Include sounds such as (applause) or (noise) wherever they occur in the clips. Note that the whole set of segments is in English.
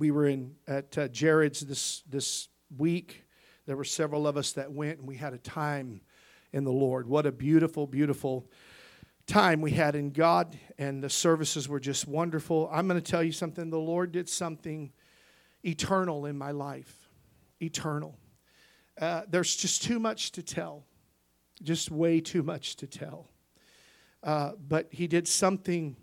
we were in at uh, Jared's this this week. There were several of us that went, and we had a time in the Lord. What a beautiful, beautiful time we had in God, and the services were just wonderful. I'm going to tell you something. The Lord did something eternal in my life. Eternal. Uh, there's just too much to tell, just way too much to tell. Uh, but He did something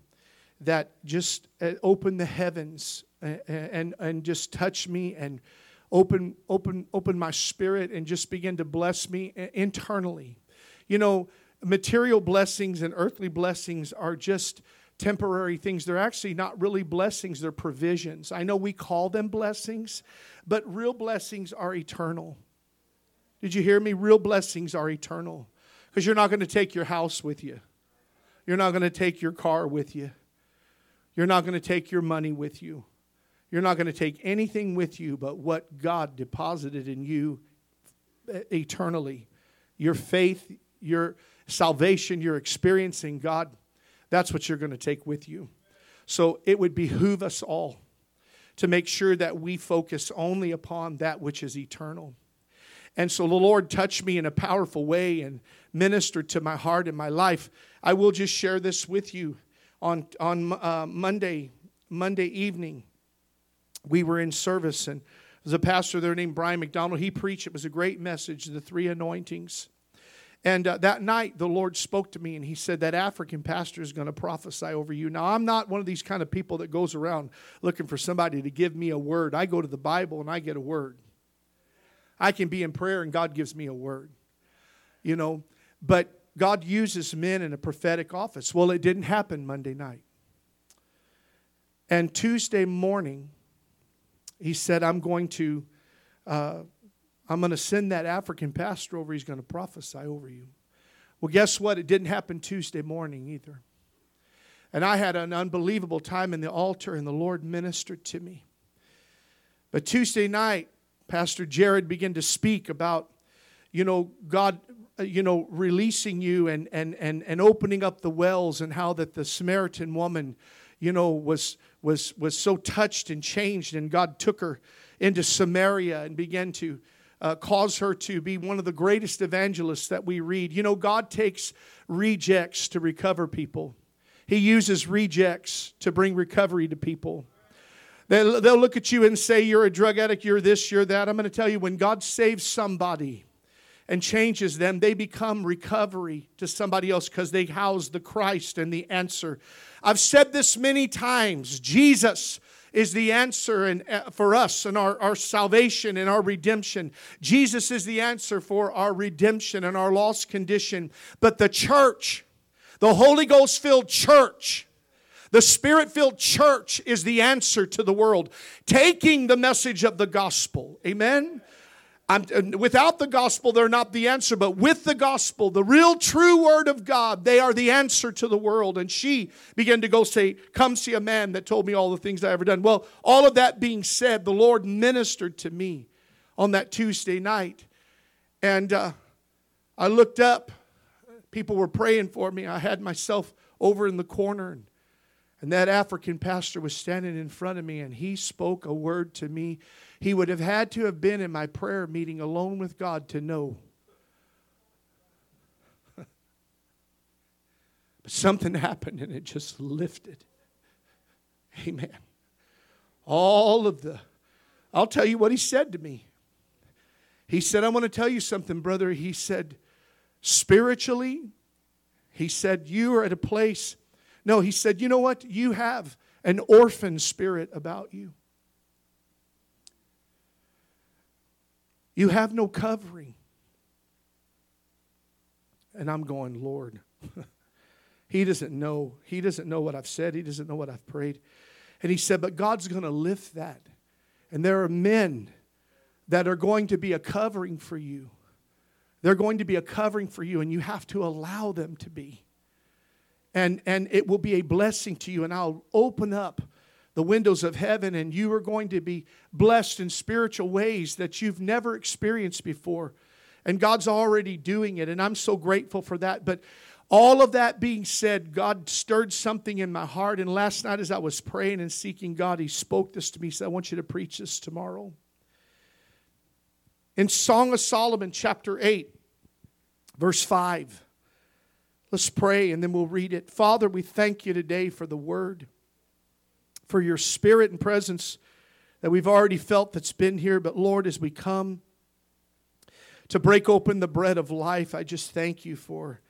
that just uh, opened the heavens and, and, just touch me and open, open, open my spirit and just begin to bless me internally. You know, material blessings and earthly blessings are just temporary things. They're actually not really blessings, they're provisions. I know we call them blessings, but real blessings are eternal. Did you hear me? Real blessings are eternal because you're not going to take your house with you, you're not going to take your car with you, you're not going to take your money with you. You're not going to take anything with you but what God deposited in you eternally. Your faith, your salvation, your experiencing God, that's what you're going to take with you. So it would behoove us all to make sure that we focus only upon that which is eternal. And so the Lord touched me in a powerful way and ministered to my heart and my life. I will just share this with you on, on uh, Monday, Monday evening we were in service and there's a pastor there named Brian McDonald. He preached. It was a great message, the three anointings. And uh, that night, the Lord spoke to me and He said, That African pastor is going to prophesy over you. Now, I'm not one of these kind of people that goes around looking for somebody to give me a word. I go to the Bible and I get a word. I can be in prayer and God gives me a word. You know, but God uses men in a prophetic office. Well, it didn't happen Monday night. And Tuesday morning, he said, I'm going to. Uh, I'm going to send that African pastor over. He's going to prophesy over you. Well, guess what? It didn't happen Tuesday morning either. And I had an unbelievable time in the altar, and the Lord ministered to me. But Tuesday night, Pastor Jared began to speak about, you know, God, uh, you know, releasing you and, and, and, and opening up the wells, and how that the Samaritan woman, you know, was was, was so touched and changed, and God took her into Samaria and began to uh, cause her to be one of the greatest evangelists that we read. You know, God takes rejects to recover people, He uses rejects to bring recovery to people. They'll, they'll look at you and say, You're a drug addict, you're this, you're that. I'm going to tell you, when God saves somebody, and changes them, they become recovery to somebody else because they house the Christ and the answer. I've said this many times Jesus is the answer uh, for us and our, our salvation and our redemption. Jesus is the answer for our redemption and our lost condition. But the church, the Holy Ghost filled church, the Spirit filled church is the answer to the world, taking the message of the gospel. Amen? I'm, without the gospel, they're not the answer, but with the gospel, the real true word of God, they are the answer to the world. And she began to go say, Come see a man that told me all the things I ever done. Well, all of that being said, the Lord ministered to me on that Tuesday night. And uh, I looked up, people were praying for me. I had myself over in the corner, and, and that African pastor was standing in front of me, and he spoke a word to me he would have had to have been in my prayer meeting alone with God to know. (laughs) but something happened and it just lifted. Amen. All of the, I'll tell you what he said to me. He said, I want to tell you something, brother. He said, spiritually, he said, you are at a place. No, he said, you know what? You have an orphan spirit about you. You have no covering. And I'm going, Lord, (laughs) he doesn't know. He doesn't know what I've said. He doesn't know what I've prayed. And he said, But God's going to lift that. And there are men that are going to be a covering for you. They're going to be a covering for you, and you have to allow them to be. And, and it will be a blessing to you, and I'll open up the windows of heaven, and you are going to be blessed in spiritual ways that you've never experienced before. And God's already doing it, and I'm so grateful for that. But All of that being said, God stirred something in my heart. And last night, as I was praying and seeking God, He spoke this to me. He said, I want you to preach this tomorrow. In Song of Solomon, chapter 8, verse 5. Let's pray and then we'll read it. Father, we thank you today for the word, for your spirit and presence that we've already felt that's been here. But Lord, as we come to break open the bread of life, I just thank you for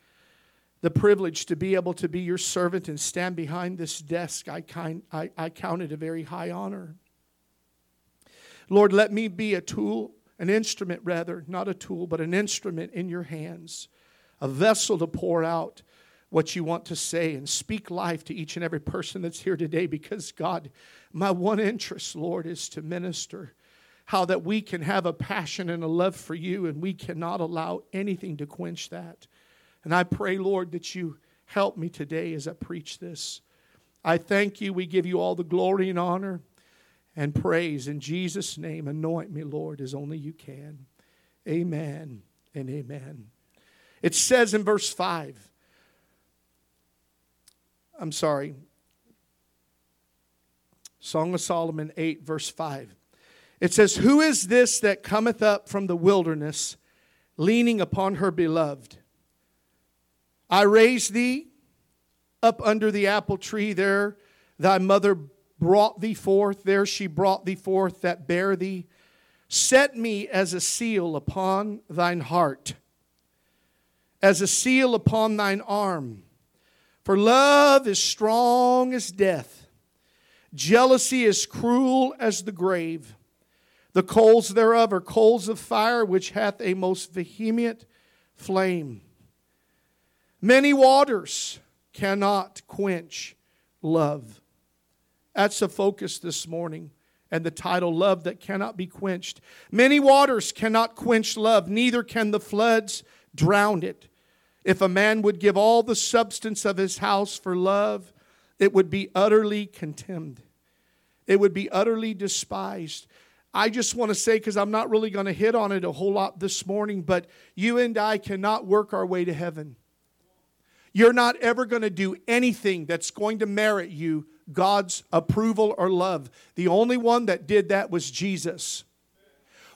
the privilege to be able to be your servant and stand behind this desk. I, kind, I, I count it a very high honor. Lord, let me be a tool, an instrument rather, not a tool, but an instrument in your hands, a vessel to pour out what you want to say and speak life to each and every person that's here today because, God, my one interest, Lord, is to minister. How that we can have a passion and a love for you, and we cannot allow anything to quench that. And I pray, Lord, that you help me today as I preach this. I thank you. We give you all the glory and honor and praise. In Jesus' name, anoint me, Lord, as only you can. Amen and amen. It says in verse 5, I'm sorry, Song of Solomon 8, verse 5. It says, Who is this that cometh up from the wilderness, leaning upon her beloved? I raised thee up under the apple tree, there thy mother brought thee forth, there she brought thee forth that bare thee. Set me as a seal upon thine heart, as a seal upon thine arm. For love is strong as death, jealousy is cruel as the grave. The coals thereof are coals of fire, which hath a most vehement flame. Many waters cannot quench love. That's the focus this morning and the title Love That Cannot Be Quenched. Many waters cannot quench love, neither can the floods drown it. If a man would give all the substance of his house for love, it would be utterly contemned. It would be utterly despised. I just want to say, because I'm not really going to hit on it a whole lot this morning, but you and I cannot work our way to heaven. You're not ever going to do anything that's going to merit you God's approval or love. The only one that did that was Jesus.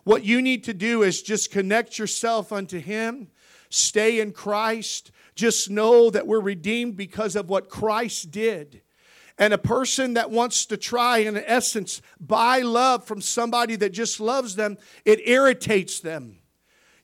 What you need to do is just connect yourself unto Him, stay in Christ. Just know that we're redeemed because of what Christ did. And a person that wants to try, in essence, buy love from somebody that just loves them, it irritates them.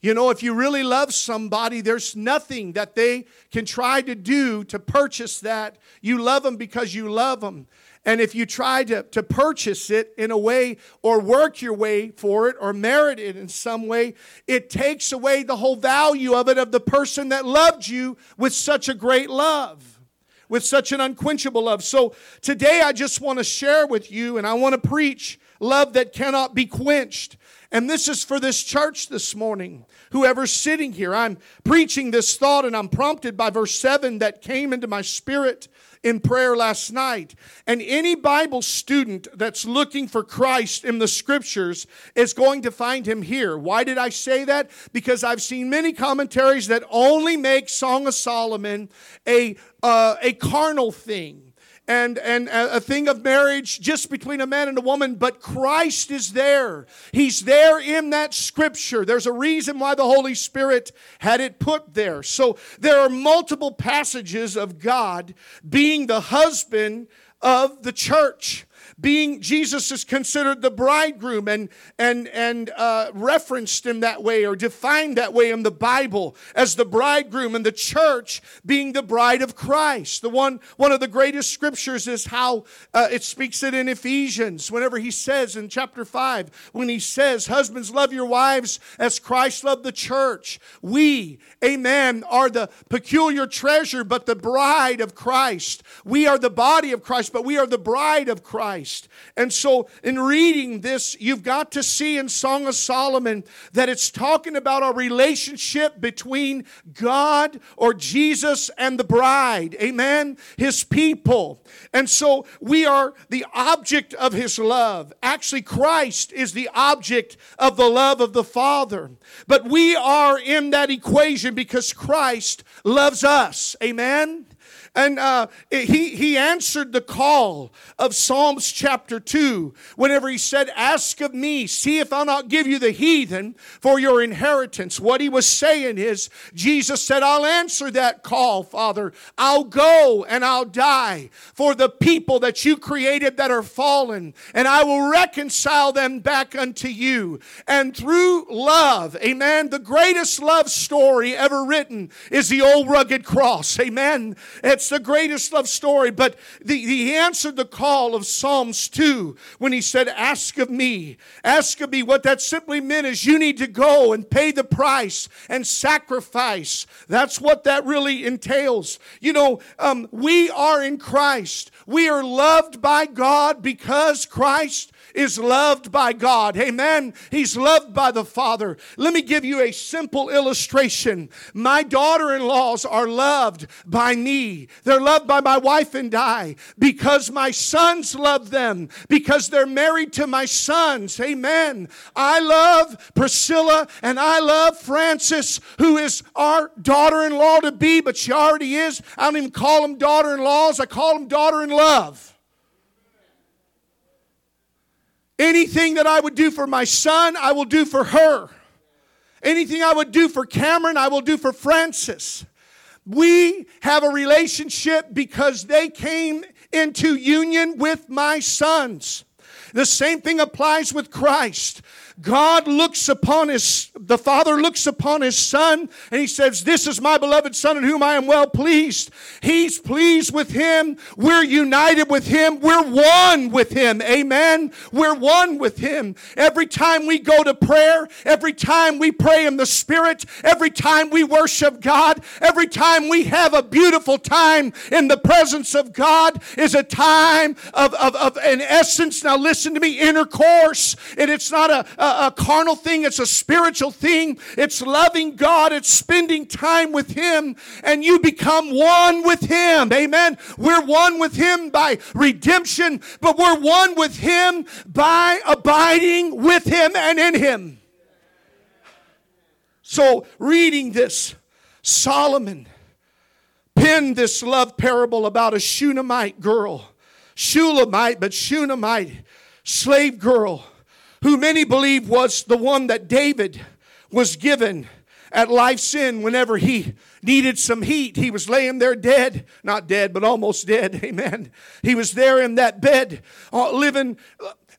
You know, if you really love somebody, there's nothing that they can try to do to purchase that. You love them because you love them. And if you try to, to purchase it in a way or work your way for it or merit it in some way, it takes away the whole value of it of the person that loved you with such a great love, with such an unquenchable love. So today I just want to share with you and I want to preach love that cannot be quenched. And this is for this church this morning. Whoever's sitting here, I'm preaching this thought and I'm prompted by verse 7 that came into my spirit in prayer last night. And any Bible student that's looking for Christ in the scriptures is going to find him here. Why did I say that? Because I've seen many commentaries that only make Song of Solomon a, uh, a carnal thing and, and a thing of marriage just between a man and a woman, but Christ is there. He's there in that scripture. There's a reason why the Holy Spirit had it put there. So there are multiple passages of God being the husband of the church being Jesus is considered the bridegroom and and and uh, referenced in that way or defined that way in the Bible as the bridegroom and the church being the bride of Christ. The one one of the greatest scriptures is how uh, it speaks it in Ephesians. Whenever he says in chapter five, when he says, "Husbands, love your wives as Christ loved the church." We, Amen, are the peculiar treasure, but the bride of Christ. We are the body of Christ, but we are the bride of Christ. Christ. And so, in reading this, you've got to see in Song of Solomon that it's talking about a relationship between God or Jesus and the bride. Amen? His people. And so, we are the object of His love. Actually, Christ is the object of the love of the Father. But we are in that equation because Christ loves us. Amen? And uh, he, he answered the call of Psalms chapter 2 whenever he said, Ask of me, see if I'll not give you the heathen for your inheritance. What he was saying is, Jesus said, I'll answer that call, Father. I'll go and I'll die for the people that you created that are fallen, and I will reconcile them back unto you. And through love, amen, the greatest love story ever written is the old rugged cross, amen. It's the greatest love story, but the, he answered the call of Psalms 2 when he said, Ask of me. Ask of me. What that simply meant is you need to go and pay the price and sacrifice. That's what that really entails. You know, um, we are in Christ. We are loved by God because Christ is loved by God. Amen. He's loved by the Father. Let me give you a simple illustration. My daughter in laws are loved by me. They're loved by my wife and I because my sons love them, because they're married to my sons. Amen. I love Priscilla and I love Frances, who is our daughter in law to be, but she already is. I don't even call them daughter in laws, I call them daughter in love. Anything that I would do for my son, I will do for her. Anything I would do for Cameron, I will do for Frances. We have a relationship because they came into union with my sons. The same thing applies with Christ. God looks upon his, the Father looks upon his Son, and he says, This is my beloved Son in whom I am well pleased. He's pleased with him. We're united with him. We're one with him. Amen. We're one with him. Every time we go to prayer, every time we pray in the Spirit, every time we worship God, every time we have a beautiful time in the presence of God is a time of, of, of in essence, now listen to me, intercourse. And it's not a, a a, carnal thing, it's a spiritual thing. It's loving God, it's spending time with Him, and you become one with Him. Amen. We're one with Him by redemption, but we're one with Him by abiding with Him and in Him. So, reading this, Solomon penned this love parable about a Shunammite girl. Shulamite, but Shunammite, slave girl who many believe was the one that David was given at life's end whenever he needed some heat. He was laying there dead, not dead, but almost dead. (laughs) Amen. He was there in that bed, uh, living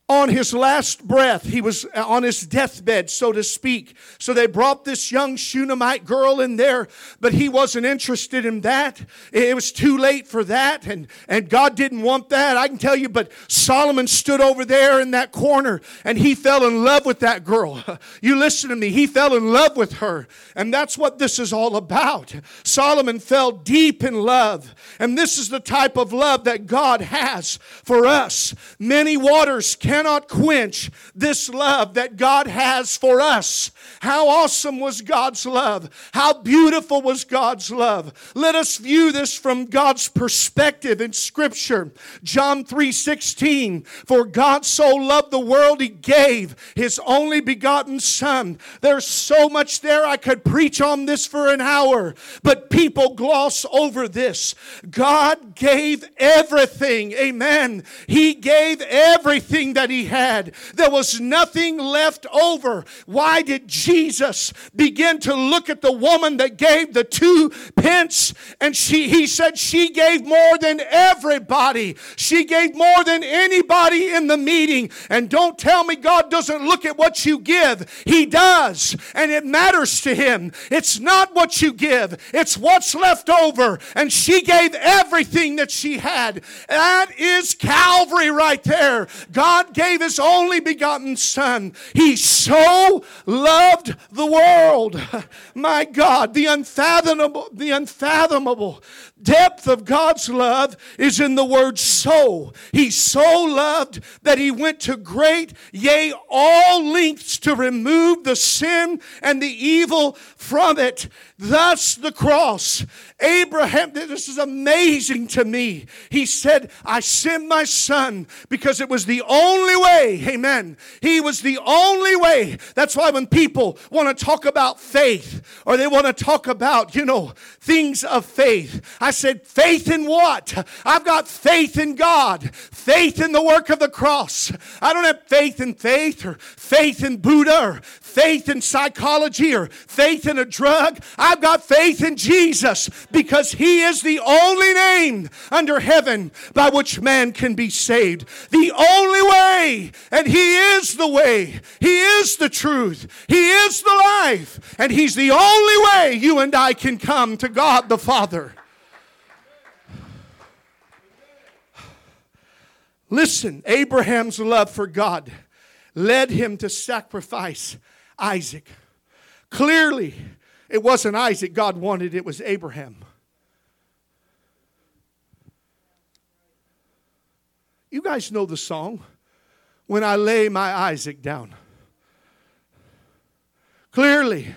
on his last breath. He was on his deathbed, so to speak. So they brought this young Shunammite girl in there, but he wasn't interested in that. It was too late for that, and, and God didn't want that. I can tell you, but Solomon stood over there in that corner and he fell in love with that girl. (laughs) You listen to me, he fell in love with her. And that's what this is all about. Solomon fell deep in love. And this is the type of love that God has for us. Many waters can cannot quench this love that God has for us. How awesome was God's love? How beautiful was God's love? Let us view this from God's perspective in Scripture. John 3 16. For God so loved the world, He gave His only begotten Son. There's so much there. I could preach on this for an hour, but people gloss over this. God gave everything. Amen. He gave everything that He had. There was nothing left over. Why did Jesus begin to look at the woman that gave the two pence? And she, he said, she gave more than everybody. She gave more than anybody in the meeting. And don't tell me God doesn't look at what you give. He does. And it matters to him. It's not what you give, it's what's left over. And she gave everything that she had. That is Calvary right there. God gave his only begotten Son. He so loved the world. (laughs) My God, the unfathomable, the unfathomable depth of God's love is in the word so. He so loved that he went to great, yea, all lengths to remove the sin and the evil from it. Thus the cross. Abraham, this is amazing to me. He said, I sent my son because it was the only way. Amen. He was the only way. That's why when people want to talk about faith or they want to talk about, you know, things of faith, I said, faith in what? I've got faith in God, faith in the work of the cross. I don't have faith in faith or faith in Buddha or faith in psychology or faith in a drug. I've got faith in Jesus because He is the only name under heaven by which man can be saved. The only way, and He is the way, He is the truth, He is the life, and He's the only way you and I can come to God the Father. Listen, Abraham's love for God led him to sacrifice Isaac. Clearly, it wasn't Isaac God wanted, it was Abraham. You guys know the song, When I Lay My Isaac Down. Clearly,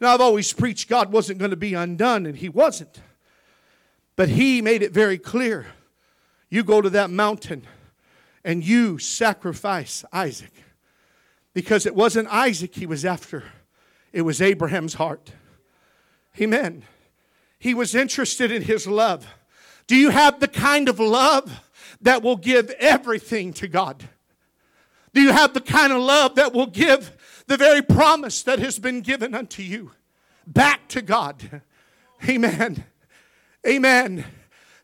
now I've always preached God wasn't going to be undone, and He wasn't. But He made it very clear you go to that mountain and you sacrifice Isaac. Because it wasn't Isaac he was after, it was Abraham's heart. Amen. He was interested in his love. Do you have the kind of love that will give everything to God? Do you have the kind of love that will give the very promise that has been given unto you back to God? Amen. Amen.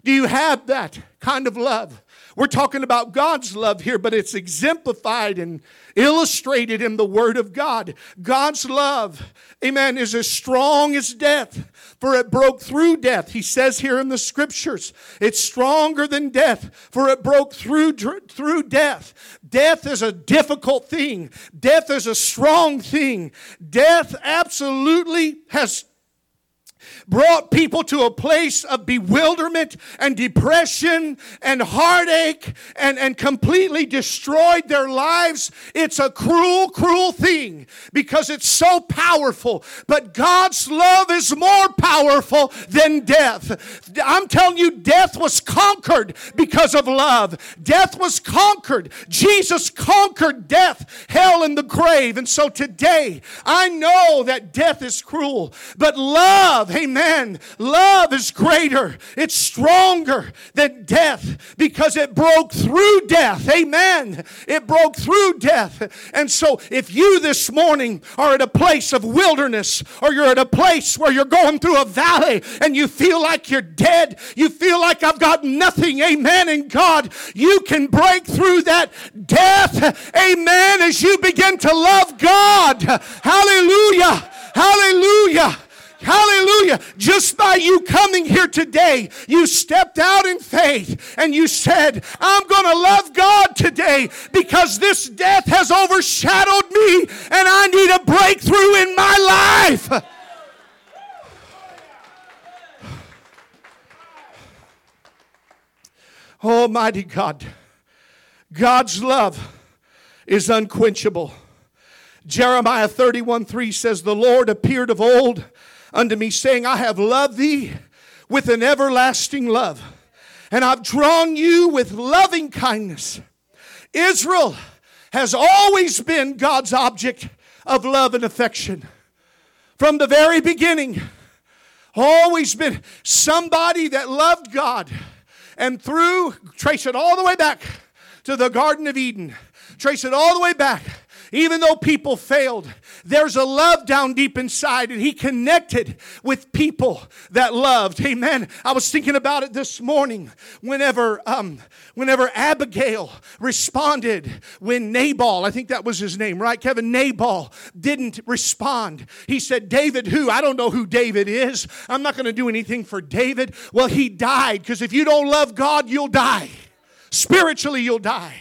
Do you have that kind of love? We're talking about God's love here, but it's exemplified and illustrated in the Word of God. God's love, amen, is as strong as death, for it broke through death. He says here in the scriptures, it's stronger than death, for it broke through, through death. Death is a difficult thing, death is a strong thing. Death absolutely has brought people to a place of bewilderment and depression and heartache and, and completely destroyed their lives. It's a cruel, cruel thing because it's so powerful. But God's love is more powerful than death. I'm telling you, death was conquered because of love. Death was conquered. Jesus conquered death, hell, and the grave. And so today, I know that death is cruel, but love, Amen. Love is greater, it's stronger than death because it broke through death. Amen. It broke through death. And so, if you this morning are at a place of wilderness or you're at a place where you're going through a valley and you feel like you're dead, you feel like I've got nothing, amen, in God, you can break through that death, amen, as you begin to love God. Hallelujah. Hallelujah. Hallelujah. Just by you coming here today, you stepped out in faith and you said, I'm going to love God today because this death has overshadowed me and I need a breakthrough in my life. (sighs) Almighty God, God's love is unquenchable. Jeremiah 31 3 says, The Lord appeared of old unto me, saying, I have loved thee with an everlasting love, and I've drawn you with loving kindness. Israel has always been God's object of love and affection. From the very beginning, always been somebody that loved God. And through, trace it all the way back to the Garden of Eden, trace it all the way back even though people failed, there's a love down deep inside, and he connected with people that loved. Amen. I was thinking about it this morning whenever, um, whenever Abigail responded when Nabal, I think that was his name, right? Kevin Nabal didn't respond. He said, David, who? I don't know who David is. I'm not going to do anything for David. Well, he died because if you don't love God, you'll die. Spiritually, you'll die.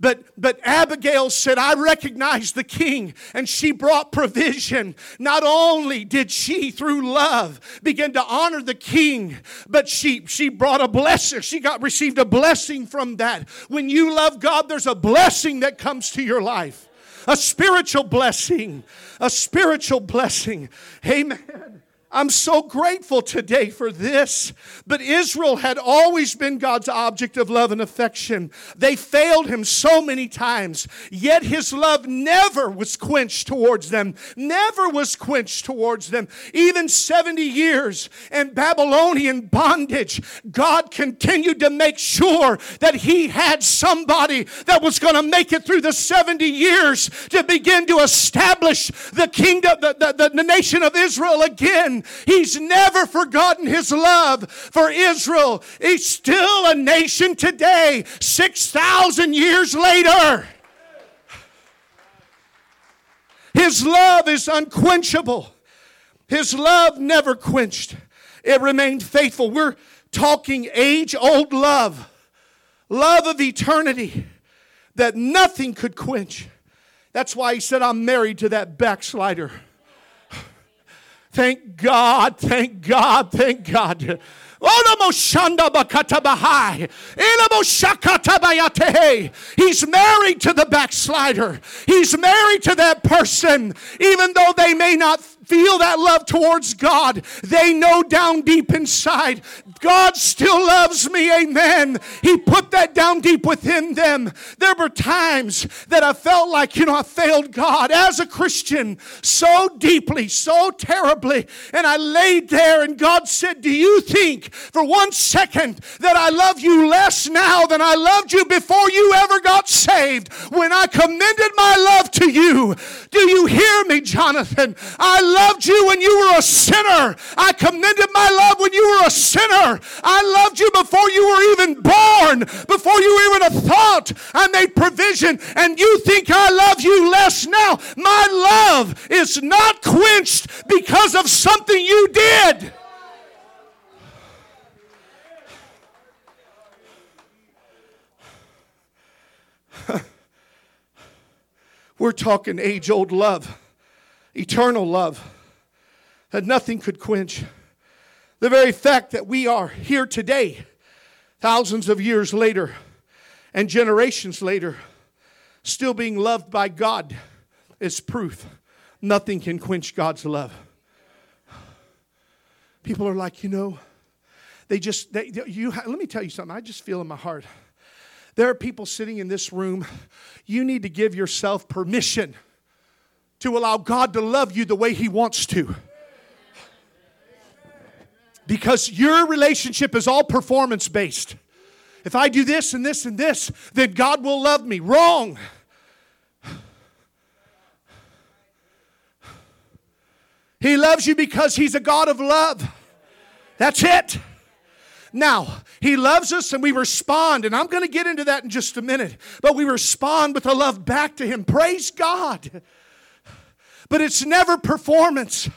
But, but Abigail said, I recognize the king, and she brought provision. Not only did she, through love, begin to honor the king, but she, she brought a blessing. She got received a blessing from that. When you love God, there's a blessing that comes to your life. A spiritual blessing. A spiritual blessing. Amen. I'm so grateful today for this. But Israel had always been God's object of love and affection. They failed him so many times, yet his love never was quenched towards them. Never was quenched towards them. Even 70 years in Babylonian bondage, God continued to make sure that he had somebody that was going to make it through the 70 years to begin to establish the kingdom, the, the, the nation of Israel again. He's never forgotten his love for Israel. He's still a nation today, 6,000 years later. His love is unquenchable. His love never quenched, it remained faithful. We're talking age old love, love of eternity that nothing could quench. That's why he said, I'm married to that backslider. Thank God, thank God, thank God. He's married to the backslider. He's married to that person, even though they may not feel that love towards God. They know down deep inside God still loves me. Amen. He put that down deep within them. There were times that I felt like, you know, I failed God as a Christian so deeply, so terribly. And I laid there, and God said, Do you think for one second that I love you less now than I loved you before you ever got saved? When I commended my love to you, do you hear me, Jonathan? I loved you when you were a sinner. I commended my love when you were a sinner. I loved you before you were even born, before you were even a thought. I made provision, and you think I love you less now. My love is not quenched because of something you did. (laughs) We're talking age old love, eternal love that nothing could quench. The very fact that we are here today, thousands of years later and generations later, still being loved by God is proof nothing can quench God's love. People are like, you know, they just, they, you, let me tell you something. I just feel in my heart. There are people sitting in this room. You need to give yourself permission to allow God to love you the way He wants to because your relationship is all performance based. If I do this and this and this, then God will love me. Wrong. He loves you because He's a God of love. That's it. Now, He loves us and we respond, and I'm going to get into that in just a minute, but we respond with a love back to Him. Praise God. But it's never performance,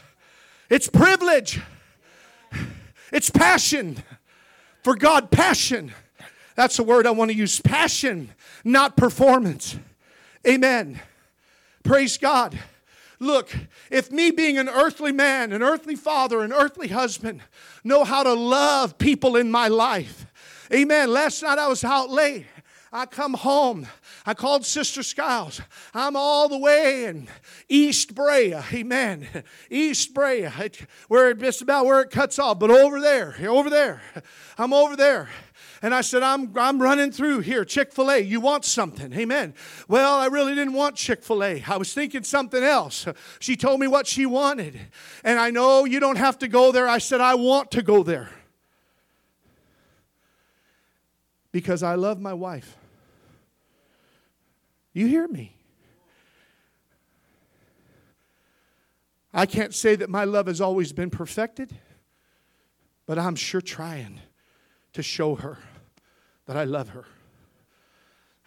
it's privilege. It's passion. For God, passion. That's the word I want to use passion, not performance. Amen. Praise God. Look, if me being an earthly man, an earthly father, an earthly husband, know how to love people in my life. Amen. Last night I was out late. I come home. I called Sister Skiles. I'm all the way in East Brea. Amen. East Brea. Where it, just about where it cuts off, but over there, over there. I'm over there. And I said, I'm, I'm running through here, Chick fil A. You want something? Amen. Well, I really didn't want Chick fil A. I was thinking something else. She told me what she wanted. And I know you don't have to go there. I said, I want to go there. Because I love my wife. You hear me? I can't say that my love has always been perfected, but I'm sure trying to show her that I love her.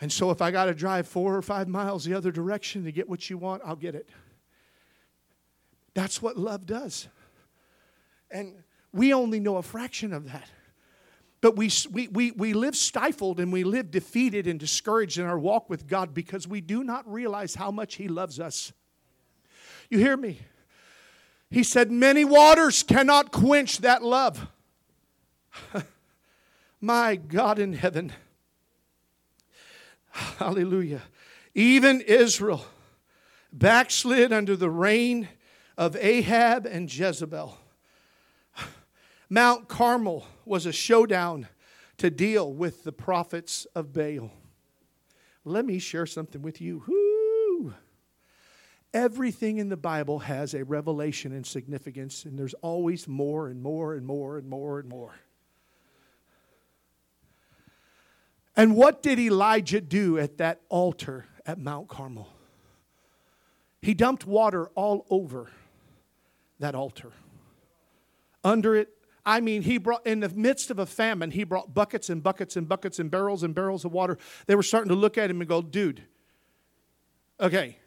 And so if I got to drive four or five miles the other direction to get what you want, I'll get it. That's what love does. And we only know a fraction of that. But we, we, we, we live stifled and we live defeated and discouraged in our walk with God because we do not realize how much He loves us. You hear me? He said, Many waters cannot quench that love. (laughs) My God in heaven. (sighs) Hallelujah. Even Israel backslid under the reign of Ahab and Jezebel. (sighs) Mount Carmel was a showdown to deal with the prophets of Baal. Let me share something with you. Woo! Everything in the Bible has a revelation and significance, and there's always more and more and more and more and more. And what did Elijah do at that altar at Mount Carmel? He dumped water all over that altar. Under it, I mean, he brought, in the midst of a famine, he brought buckets and buckets and buckets and barrels and barrels of water. They were starting to look at him and go, dude, okay,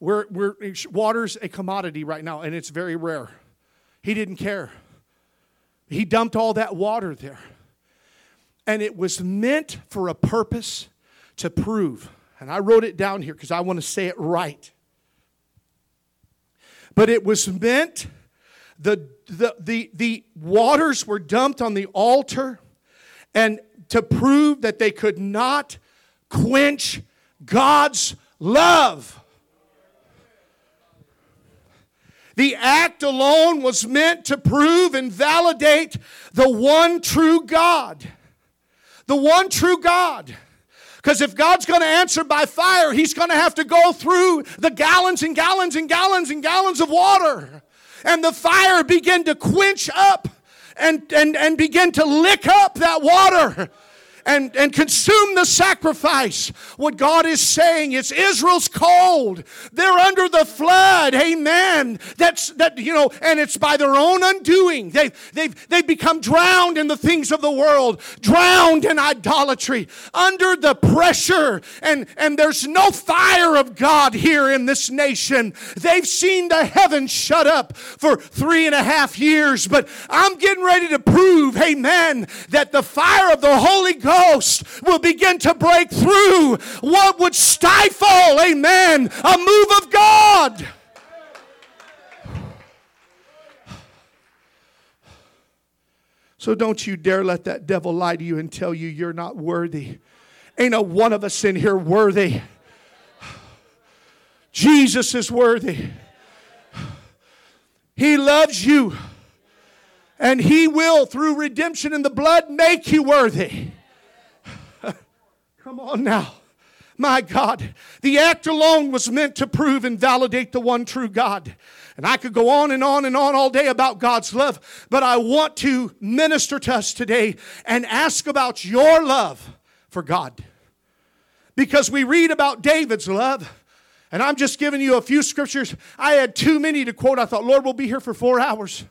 we're, we're, water's a commodity right now and it's very rare. He didn't care. He dumped all that water there. And it was meant for a purpose to prove. And I wrote it down here because I want to say it right. But it was meant, the, the, the, the waters were dumped on the altar and to prove that they could not quench God's love. The act alone was meant to prove and validate the one true God. The one true God. Because if God's going to answer by fire, He's going to have to go through the gallons and gallons and gallons and gallons of water. And the fire begin to quench up and, and, and begin to lick up that water and, and consume the sacrifice. What God is saying is Israel's cold. They're under the flood. Amen. That's that, you know, and it's by their own undoing. They've they've they've become drowned in the things of the world, drowned in idolatry, under the pressure, and, and there's no fire of God here in this nation. They've seen the heavens shut up for three and a half years, but I'm getting ready to prove, amen, that the fire of the Holy Ghost Ghost will begin to break through what would stifle, amen, a move of God. So don't you dare let that devil lie to you and tell you you're not worthy. Ain't a one of us in here worthy. Jesus is worthy. He loves you. And He will, through redemption in the blood, make you worthy. Come on now. My God, the act alone was meant to prove and validate the one true God. And I could go on and on and on all day about God's love, but I want to minister to us today and ask about your love for God. Because we read about David's love, and I'm just giving you a few scriptures. I had too many to quote. I thought, Lord, we'll be here for four hours.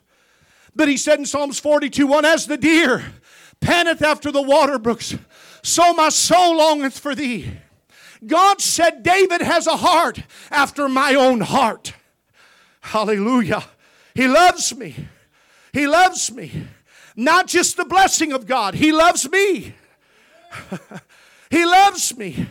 But he said in Psalms 42 1, As the deer panteth after the water brooks, so my soul longeth for thee. God said, David has a heart after my own heart. Hallelujah. He loves me. He loves me. Not just the blessing of God, He loves me. (laughs) he loves me.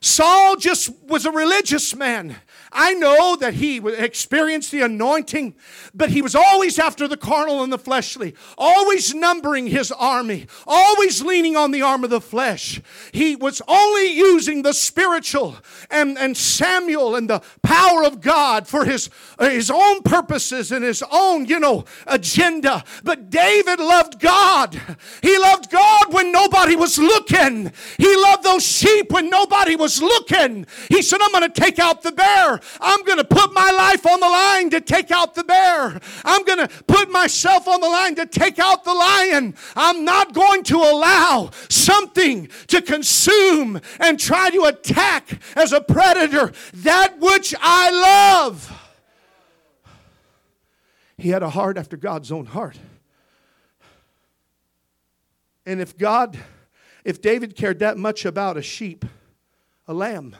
Saul just was a religious man. I know that he experienced the anointing, but he was always after the carnal and the fleshly, always numbering his army, always leaning on the arm of the flesh. He was only using the spiritual and, and Samuel and the power of God for his, uh, his own purposes and his own, you know, agenda. But David loved God. He loved God when nobody was looking. He loved those sheep when nobody was looking. He said, I'm going to take out the bear. I'm going to put my life on the line to take out the bear. I'm going to put myself on the line to take out the lion. I'm not going to allow something to consume and try to attack as a predator that which I love. He had a heart after God's own heart. And if God, if David cared that much about a sheep, a lamb,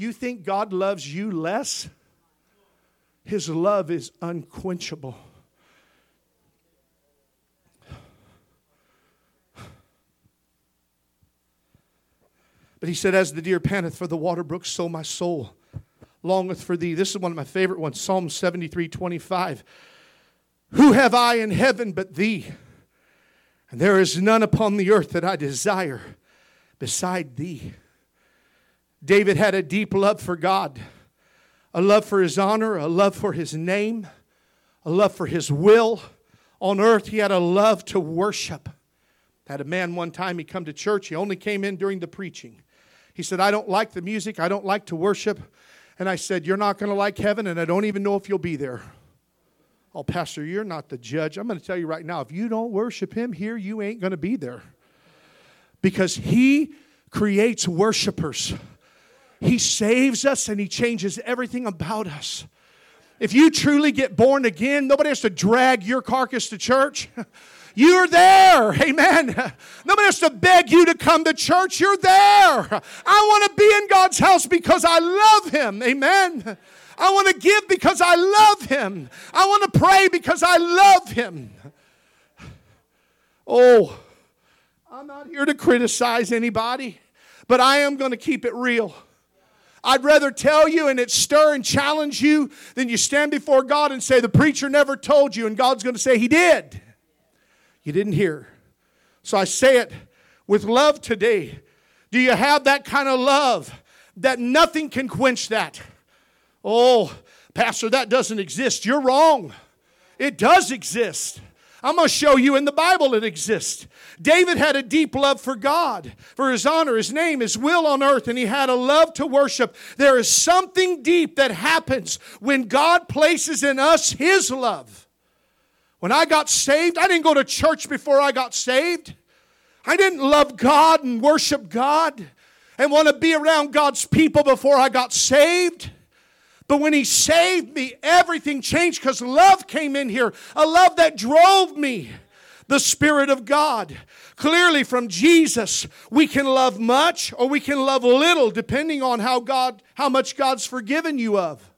you think God loves you less? His love is unquenchable. But he said, As the deer panteth for the water brook, so my soul longeth for thee. This is one of my favorite ones Psalm 73 25. Who have I in heaven but thee? And there is none upon the earth that I desire beside thee. David had a deep love for God, a love for his honor, a love for his name, a love for his will. On earth, he had a love to worship. Had a man one time, he come to church, he only came in during the preaching. He said, I don't like the music, I don't like to worship. And I said, You're not going to like heaven, and I don't even know if you'll be there. Oh, Pastor, you're not the judge. I'm going to tell you right now if you don't worship him here, you ain't going to be there. Because he creates worshipers, he saves us, and he changes everything about us. If you truly get born again, nobody has to drag your carcass to church. (laughs) You're there. Amen. (laughs) Nobody has to beg you to come to church. You're there. I want to be in God's house because I love Him. Amen. I want to give because I love Him. I want to pray because I love Him. (sighs) Oh, I'm not here to criticize anybody, but I am going to keep it real. I'd rather tell you and it stir and challenge you than you stand before God and say, The preacher never told you, and God's going to say, He did. You didn't hear. So I say it with love today. Do you have that kind of love that nothing can quench that? Oh, Pastor, that doesn't exist. You're wrong. It does exist. I'm going to show you in the Bible it exists. David had a deep love for God, for his honor, his name, his will on earth, and he had a love to worship. There is something deep that happens when God places in us his love. When I got saved, I didn't go to church before I got saved. I didn't love God and worship God and want to be around God's people before I got saved. But when He saved me, everything changed because love came in here, a love that drove me. The Spirit of God. Clearly, from Jesus, we can love much or we can love little, depending on how God, how much God's forgiven you of.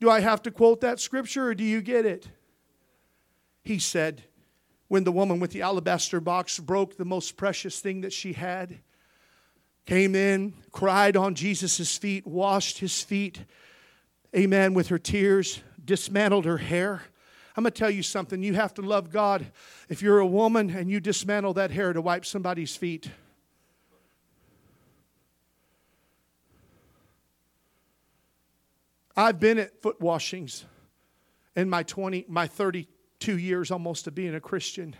Do I have to quote that scripture or do you get it? He said, when the woman with the alabaster box broke the most precious thing that she had, came in, cried on Jesus' feet, washed his feet, amen, with her tears, dismantled her hair. I'm going to tell you something. You have to love God if you're a woman and you dismantle that hair to wipe somebody's feet. I've been at foot washings in my 20 my 32 years almost of being a Christian.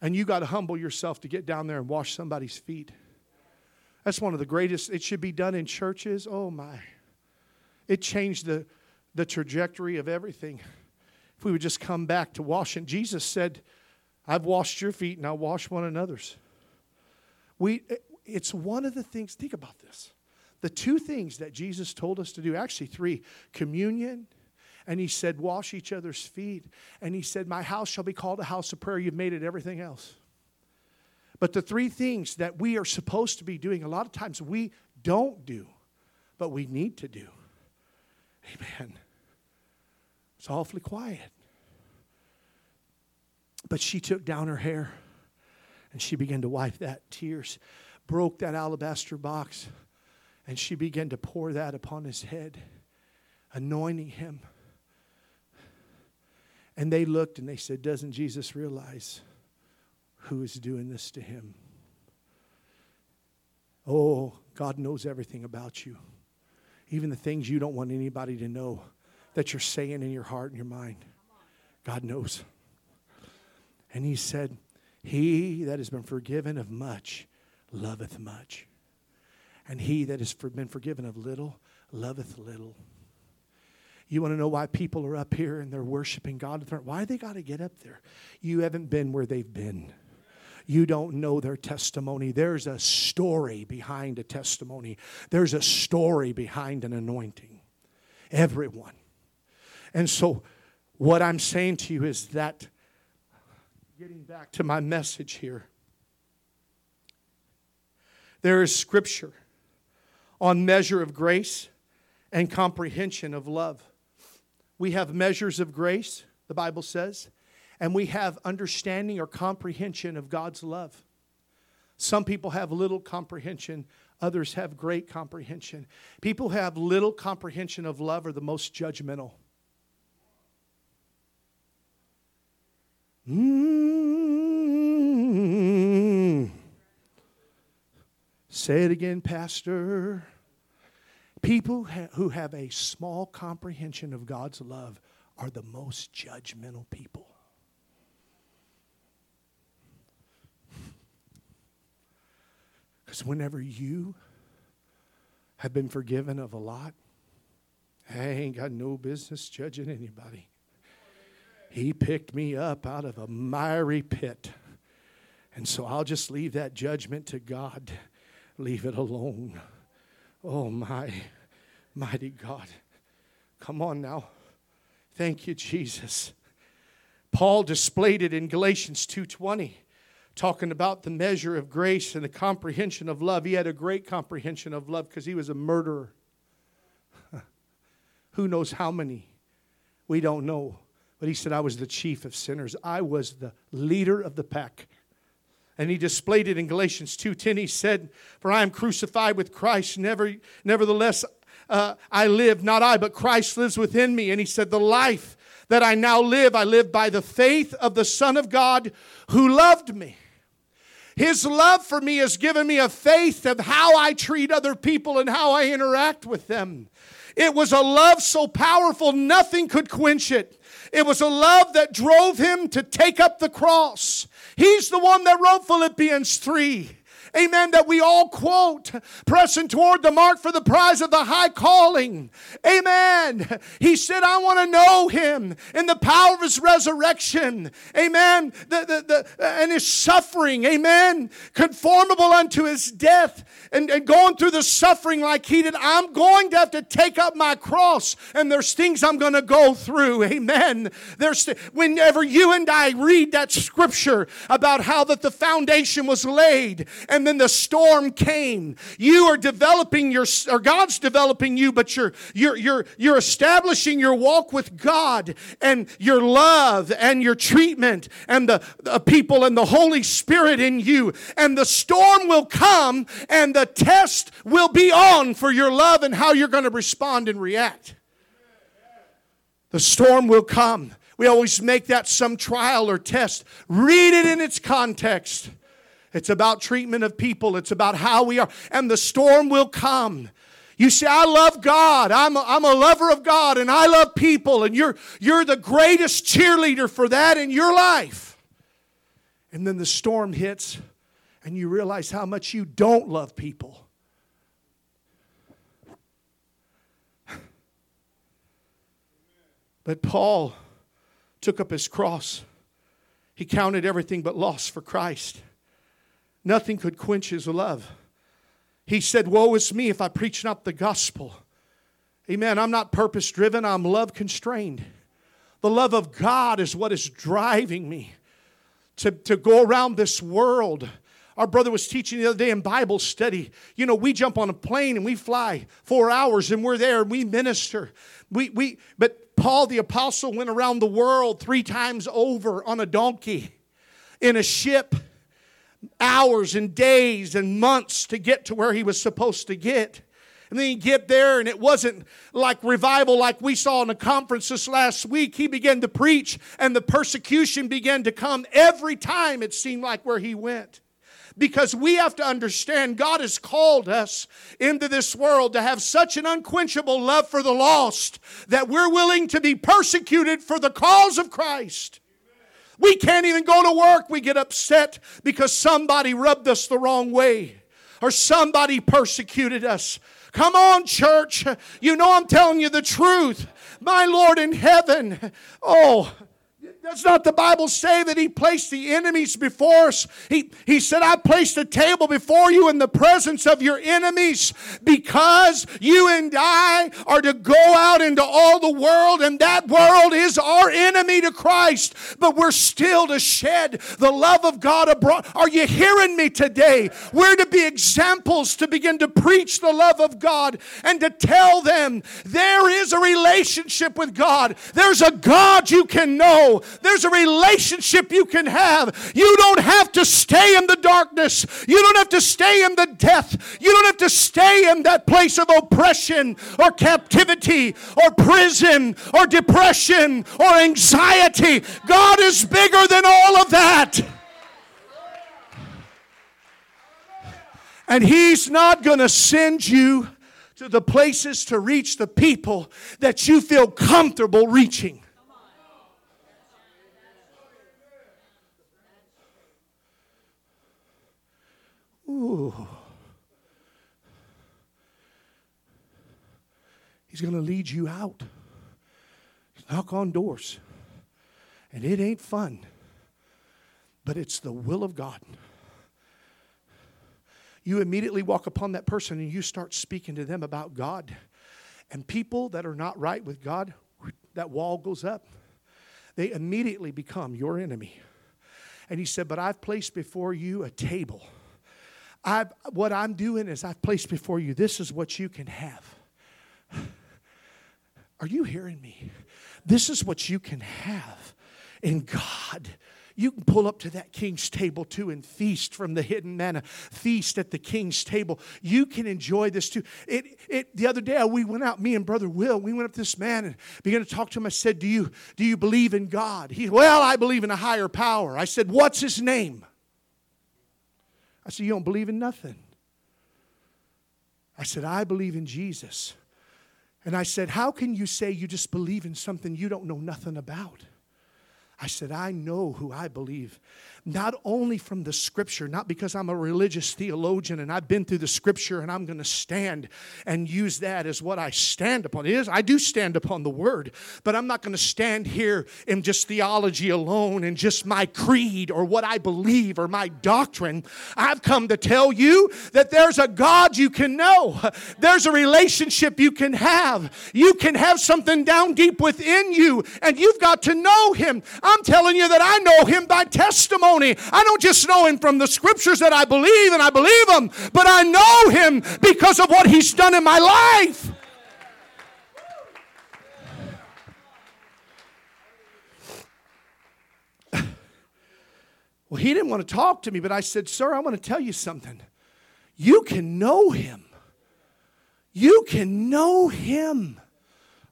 And you got to humble yourself to get down there and wash somebody's feet. That's one of the greatest. It should be done in churches. Oh my. It changed the, the trajectory of everything. If we would just come back to washing. Jesus said, I've washed your feet and I'll wash one another's. We, it's one of the things, think about this. The two things that Jesus told us to do, actually, three communion, and he said, Wash each other's feet. And he said, My house shall be called a house of prayer. You've made it everything else. But the three things that we are supposed to be doing, a lot of times we don't do, but we need to do. Amen. It's awfully quiet. But she took down her hair and she began to wipe that tears, broke that alabaster box, and she began to pour that upon his head, anointing him. And they looked and they said, Doesn't Jesus realize who is doing this to him? Oh, God knows everything about you, even the things you don't want anybody to know that you're saying in your heart and your mind. God knows. And he said, He that has been forgiven of much loveth much. And he that has been forgiven of little loveth little. You want to know why people are up here and they're worshiping God? Why they got to get up there? You haven't been where they've been. You don't know their testimony. There's a story behind a testimony, there's a story behind an anointing. Everyone. And so, what I'm saying to you is that, getting back to my message here, there is scripture on measure of grace and comprehension of love. We have measures of grace, the Bible says, and we have understanding or comprehension of God's love. Some people have little comprehension, others have great comprehension. People who have little comprehension of love are the most judgmental. Mm. Say it again, Pastor. People who have a small comprehension of God's love are the most judgmental people. (laughs) Because whenever you have been forgiven of a lot, I ain't got no business judging anybody. He picked me up out of a miry pit. And so I'll just leave that judgment to God. Leave it alone. Oh, my mighty God. Come on now. Thank you, Jesus. Paul displayed it in Galatians 2:20, talking about the measure of grace and the comprehension of love. He had a great comprehension of love because he was a murderer. (laughs) Who knows how many? We don't know. But he said, I was the chief of sinners. I was the leader of the pack. And he displayed it in Galatians 2:10. He said, For I am crucified with Christ, never, nevertheless uh, I live, not I, but Christ lives within me. And he said, The life that I now live, I live by the faith of the Son of God who loved me. His love for me has given me a faith of how I treat other people and how I interact with them. It was a love so powerful, nothing could quench it. It was a love that drove him to take up the cross. He's the one that wrote Philippians 3 amen, that we all quote, pressing toward the mark for the prize of the high calling. Amen. He said, I want to know him in the power of his resurrection. Amen. The, the, the, uh, and his suffering. Amen. Conformable unto his death and, and going through the suffering like he did. I'm going to have to take up my cross and there's things I'm going to go through. Amen. There's whenever you and I read that scripture about how that the foundation was laid and then the storm came. You are developing your, or God's developing you, but you're, you're, you're, you're establishing your walk with God and your love and your treatment and the, the people and the Holy Spirit in you. And the storm will come and the test will be on for your love and how you're going to respond and react. The storm will come. We always make that some trial or test. Read it in its context. It's about treatment of people, it's about how we are. And the storm will come. You say, I love God. I'm a, I'm a lover of God and I love people, and you're, you're the greatest cheerleader for that in your life. And then the storm hits, and you realize how much you don't love people. But Paul took up his cross. He counted everything but loss for Christ. Nothing could quench his love. He said, Woe is me if I preach not the gospel. Amen. I'm not purpose driven, I'm love constrained. The love of God is what is driving me to, to go around this world. Our brother was teaching the other day in Bible study. You know, we jump on a plane and we fly four hours and we're there and we minister. We, we, but Paul the apostle went around the world three times over on a donkey in a ship hours and days and months to get to where he was supposed to get. And then he get there, and it wasn't like revival like we saw in the conference this last week. He began to preach, and the persecution began to come every time it seemed like where he went. Because we have to understand God has called us into this world to have such an unquenchable love for the lost that we're willing to be persecuted for the cause of Christ. We can't even go to work. We get upset because somebody rubbed us the wrong way or somebody persecuted us. Come on, church. You know I'm telling you the truth. My Lord in heaven. Oh, does not the Bible say that He placed the enemies before us? He, he said, I placed a table before you in the presence of your enemies because you and I are to go out into all the world, and that world is our enemy to Christ. But we're still to shed the love of God abroad. Are you hearing me today? We're to be examples to begin to preach the love of God and to tell them there is a relationship with God. There's a God you can know There's a relationship you can have. You don't have to stay in the darkness. You don't have to stay in the death. You don't have to stay in that place of oppression or captivity or prison or depression or anxiety. God is bigger than all of that. And He's not going to send you to the places to reach the people that you feel comfortable reaching. Ooh. He's going to lead you out. Knock on doors. And it ain't fun, but it's the will of God you immediately walk upon that person and you start speaking to them about God. And people that are not right with God, that wall goes up. They immediately become your enemy. And he said, But I've placed before you a table. I've, what I'm doing is I've placed before you, this is what you can have. (sighs) Are you hearing me? This is what you can have in God. You can pull up to that king's table too and feast from the hidden manna. Feast at the king's table. You can enjoy this too. It, it, the other day we went out, me and brother Will, we went up to this man and began to talk to him. I said, Do you, do you believe in God? He Well, I believe in a higher power. I said, What's his name? I said, You don't believe in nothing. I said, I believe in Jesus. And I said, How can you say you just believe in something you don't know nothing about? I said, I know who I believe not only from the scripture, not because I'm a religious theologian and I've been through the scripture and I'm going to stand and use that as what I stand upon. It is, I do stand upon the word, but I'm not going to stand here in just theology alone and just my creed or what I believe or my doctrine. I've come to tell you that there's a God you can know, there's a relationship you can have. You can have something down deep within you, and you've got to know Him. I'm telling you that I know Him by testimony testimony. I don't just know him from the scriptures that I believe and I believe him, but I know him because of what he's done in my life. Well, he didn't want to talk to me, but I said, Sir, I want to tell you something. You can know him. You can know him.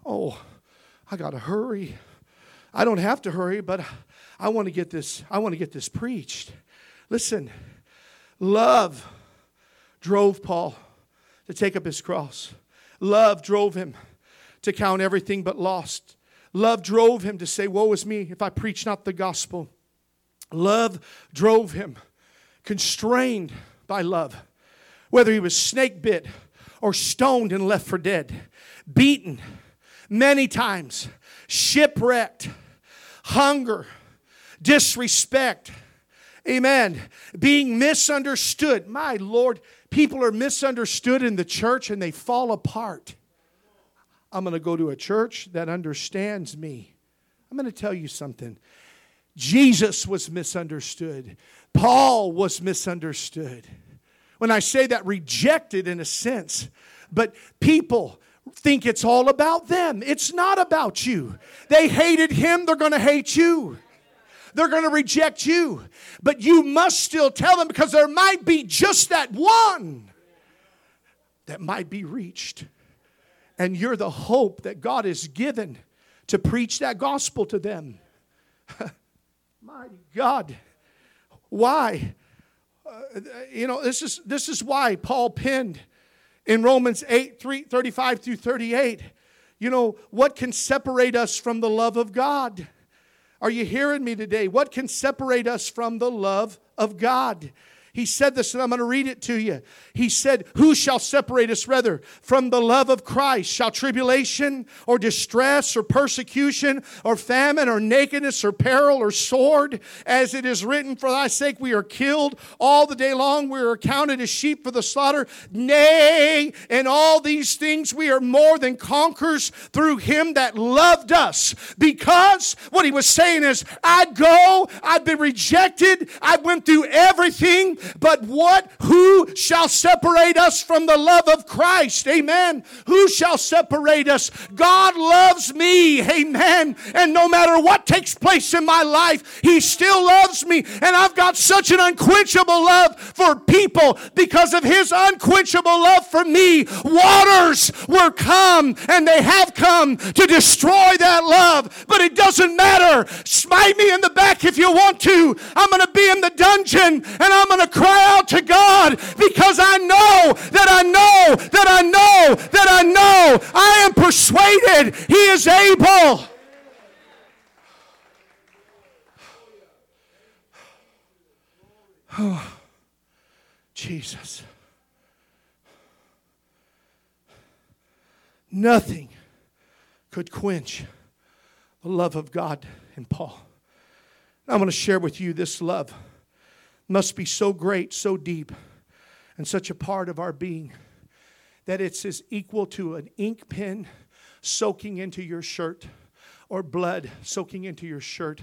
Oh, I got to hurry. I don't have to hurry, but I want to get this, I want to get this preached. Listen, love drove Paul to take up his cross. Love drove him to count everything but lost. Love drove him to say, Woe is me if I preach not the gospel. Love drove him, constrained by love. Whether he was snake bit or stoned and left for dead, beaten many times, shipwrecked, hunger, disrespect. Amen. Being misunderstood. My Lord, people are misunderstood in the church and they fall apart. I'm going to go to a church that understands me. I'm going to tell you something. Jesus was misunderstood, Paul was misunderstood. When I say that, rejected in a sense, but people think it's all about them. It's not about you. They hated him, they're going to hate you they're going to reject you. But you must still tell them because there might be just that one that might be reached. And you're the hope that God has given to preach that gospel to them. (laughs) Mighty God. Why? Uh, you know, this is, this is why Paul penned in Romans 8 3, 35 through 38. You know, what can separate us from the love of God? Are you hearing me today? What can separate us from the love of God? He said this, and I'm going to read it to you. He said, Who shall separate us, rather, from the love of Christ? Shall tribulation or distress or persecution or famine or nakedness or peril or sword? As it is written, For thy sake we are killed. All the day long we are counted as sheep for the slaughter. Nay, in all these things we are more than conquerors through him that loved us. Because what he was saying is, I go, I've been rejected, I went through everything, But what, who shall separate us from the love of Christ? Amen. Who shall separate us? God loves me. Amen. And no matter what takes place in my life, He still loves me. And I've got such an unquenchable love for people because of His unquenchable love for me. Waters were come and they have come to destroy that love. But it doesn't matter. Smite me in the back if you want to. I'm going to be in the dungeon and I'm going to cry out to God because I know that I know that I know that I know I am persuaded He is able. Oh, (sighs) Jesus. Nothing could quench the love of God in Paul. I'm going to share with you this love must be so great, so deep, and such a part of our being that it's as equal to an ink pen soaking into your shirt or blood soaking into your shirt.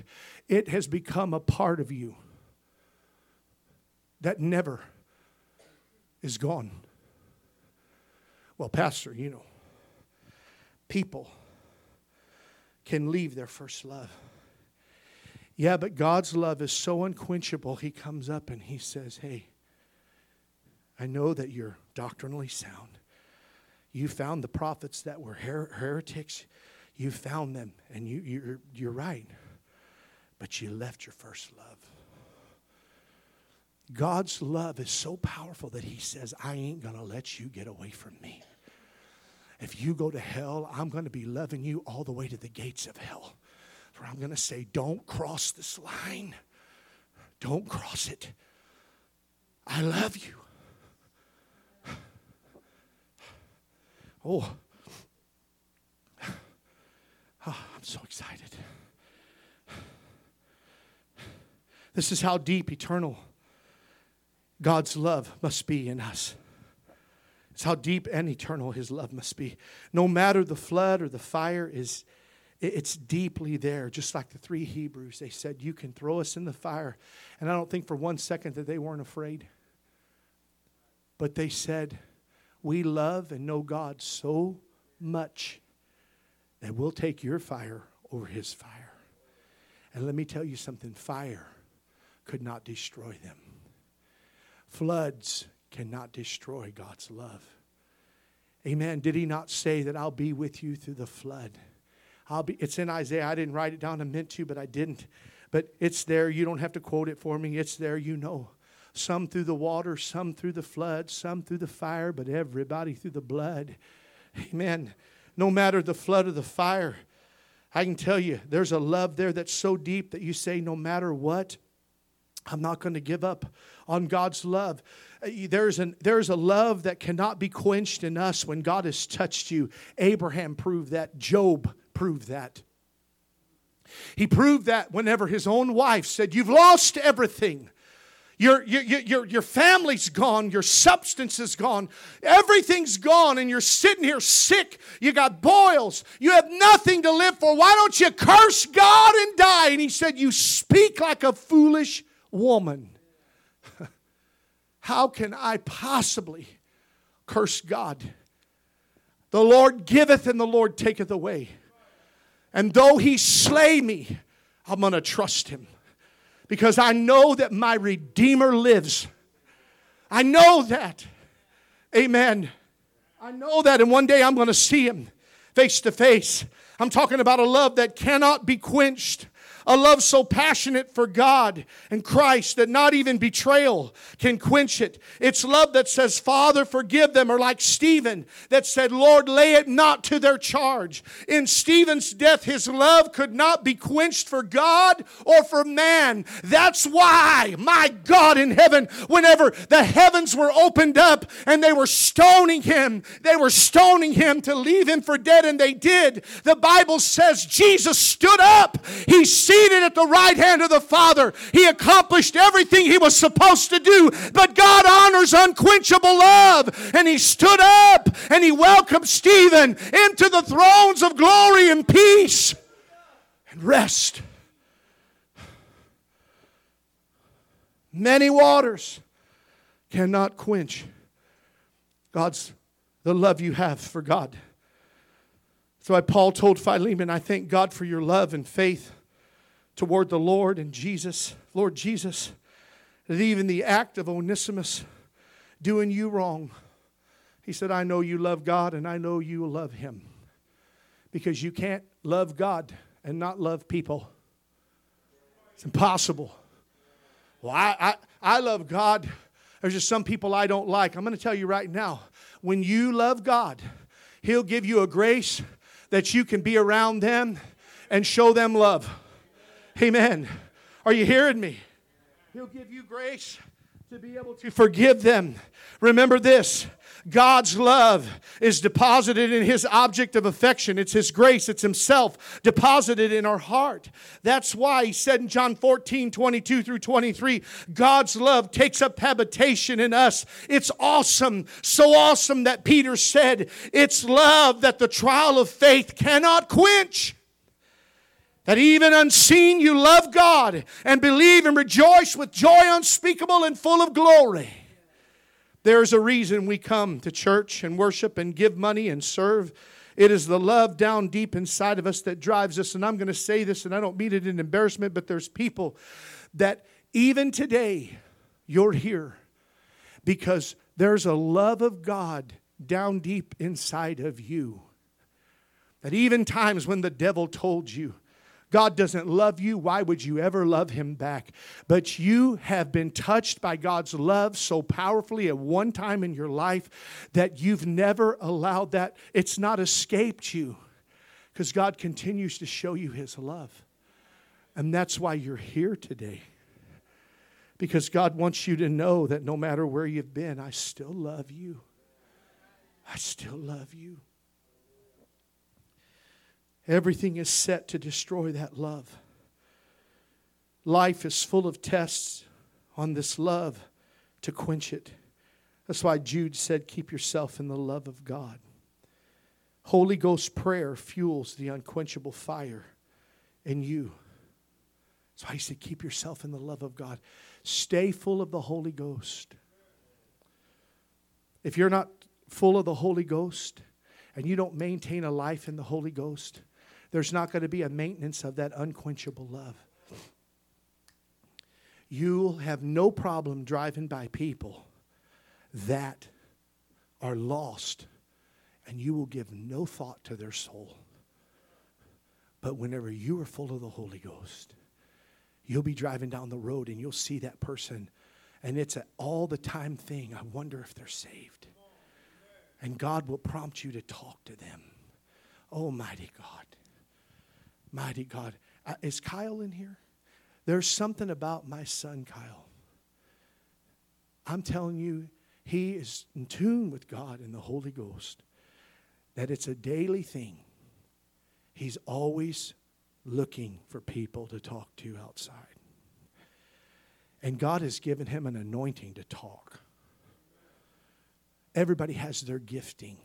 It has become a part of you that never is gone. Well, Pastor, you know, people can leave their first love. Yeah, but God's love is so unquenchable, He comes up and He says, Hey, I know that you're doctrinally sound. You found the prophets that were her- heretics. You found them, and you, you're, you're right. But you left your first love. God's love is so powerful that He says, I ain't going to let you get away from me. If you go to hell, I'm going to be loving you all the way to the gates of hell. For I'm going to say, don't cross this line. Don't cross it. I love you. Oh, oh I'm so excited. This is how deep, eternal God's love must be in us. It's how deep and eternal His love must be. No matter the flood or the fire is it's deeply there, just like the three Hebrews. They said, You can throw us in the fire. And I don't think for one second that they weren't afraid. But they said, We love and know God so much that we'll take your fire over his fire. And let me tell you something fire could not destroy them, floods cannot destroy God's love. Amen. Did he not say that I'll be with you through the flood? I'll be, it's in Isaiah. I didn't write it down. I meant to, but I didn't. But it's there. You don't have to quote it for me. It's there. You know. Some through the water, some through the flood, some through the fire, but everybody through the blood. Amen. No matter the flood or the fire, I can tell you there's a love there that's so deep that you say, no matter what, I'm not going to give up on God's love. Uh, there's, an, there's a love that cannot be quenched in us when God has touched you. Abraham proved that. Job proved that. He proved that whenever his own wife said, You've lost everything. Your, your, your, your family's gone, your substance is gone, everything's gone, and you're sitting here sick. You got boils, you have nothing to live for. Why don't you curse God and die? And he said, You speak like a foolish woman. (laughs) How can I possibly curse God? The Lord giveth and the Lord taketh away. And though he slay me, I'm going to trust him because I know that my Redeemer lives. I know that. Amen. I know that, and one day I'm going to see him face to face. I'm talking about a love that cannot be quenched. A love so passionate for God and Christ that not even betrayal can quench it. It's love that says, Father, forgive them, or like Stephen that said, Lord, lay it not to their charge. In Stephen's death, his love could not be quenched for God or for man. That's why, my God in heaven, whenever the heavens were opened up and they were stoning him, they were stoning him to leave him for dead, and they did. The Bible says Jesus stood up. He seated at the right hand of the Father. He accomplished everything he was supposed to do. But God honors unquenchable love. And he stood up and he welcomed Stephen into the thrones of glory and peace and rest. Many waters cannot quench God's the love you have for God. So I Paul told Philemon, I thank God for your love and faith toward the Lord and Jesus, Lord Jesus, that even the act of Onesimus doing you wrong, he said, I know you love God and I know you love him. Because you can't love God and not love people. It's impossible. Well, I, I, I love God. There's just some people I don't like. I'm going to tell you right now when you love God, He'll give you a grace that you can be around them and show them love. Amen. Are you hearing me? He'll give you grace to be able to forgive them. Remember this God's love is deposited in His object of affection. It's His grace, it's Himself deposited in our heart. That's why He said in John 14, 22 through 23, God's love takes up habitation in us. It's awesome, so awesome that Peter said, It's love that the trial of faith cannot quench. That even unseen you love God and believe and rejoice with joy unspeakable and full of glory. There's a reason we come to church and worship and give money and serve. It is the love down deep inside of us that drives us. And I'm going to say this, and I don't mean it in embarrassment, but there's people that even today you're here because there's a love of God down deep inside of you. That even times when the devil told you, God doesn't love you, why would you ever love him back? But you have been touched by God's love so powerfully at one time in your life that you've never allowed that, it's not escaped you because God continues to show you his love. And that's why you're here today. Because God wants you to know that no matter where you've been, I still love you. I still love you. Everything is set to destroy that love. Life is full of tests on this love to quench it. That's why Jude said, Keep yourself in the love of God. Holy Ghost prayer fuels the unquenchable fire in you. That's why he said, Keep yourself in the love of God. Stay full of the Holy Ghost. If you're not full of the Holy Ghost and you don't maintain a life in the Holy Ghost, there's not going to be a maintenance of that unquenchable love. You'll have no problem driving by people that are lost, and you will give no thought to their soul. But whenever you are full of the Holy Ghost, you'll be driving down the road and you'll see that person, and it's an all the time thing. I wonder if they're saved. And God will prompt you to talk to them. Oh, Almighty God. Mighty God. Uh, is Kyle in here? There's something about my son, Kyle. I'm telling you, he is in tune with God and the Holy Ghost, that it's a daily thing. He's always looking for people to talk to outside. And God has given him an anointing to talk. Everybody has their gifting.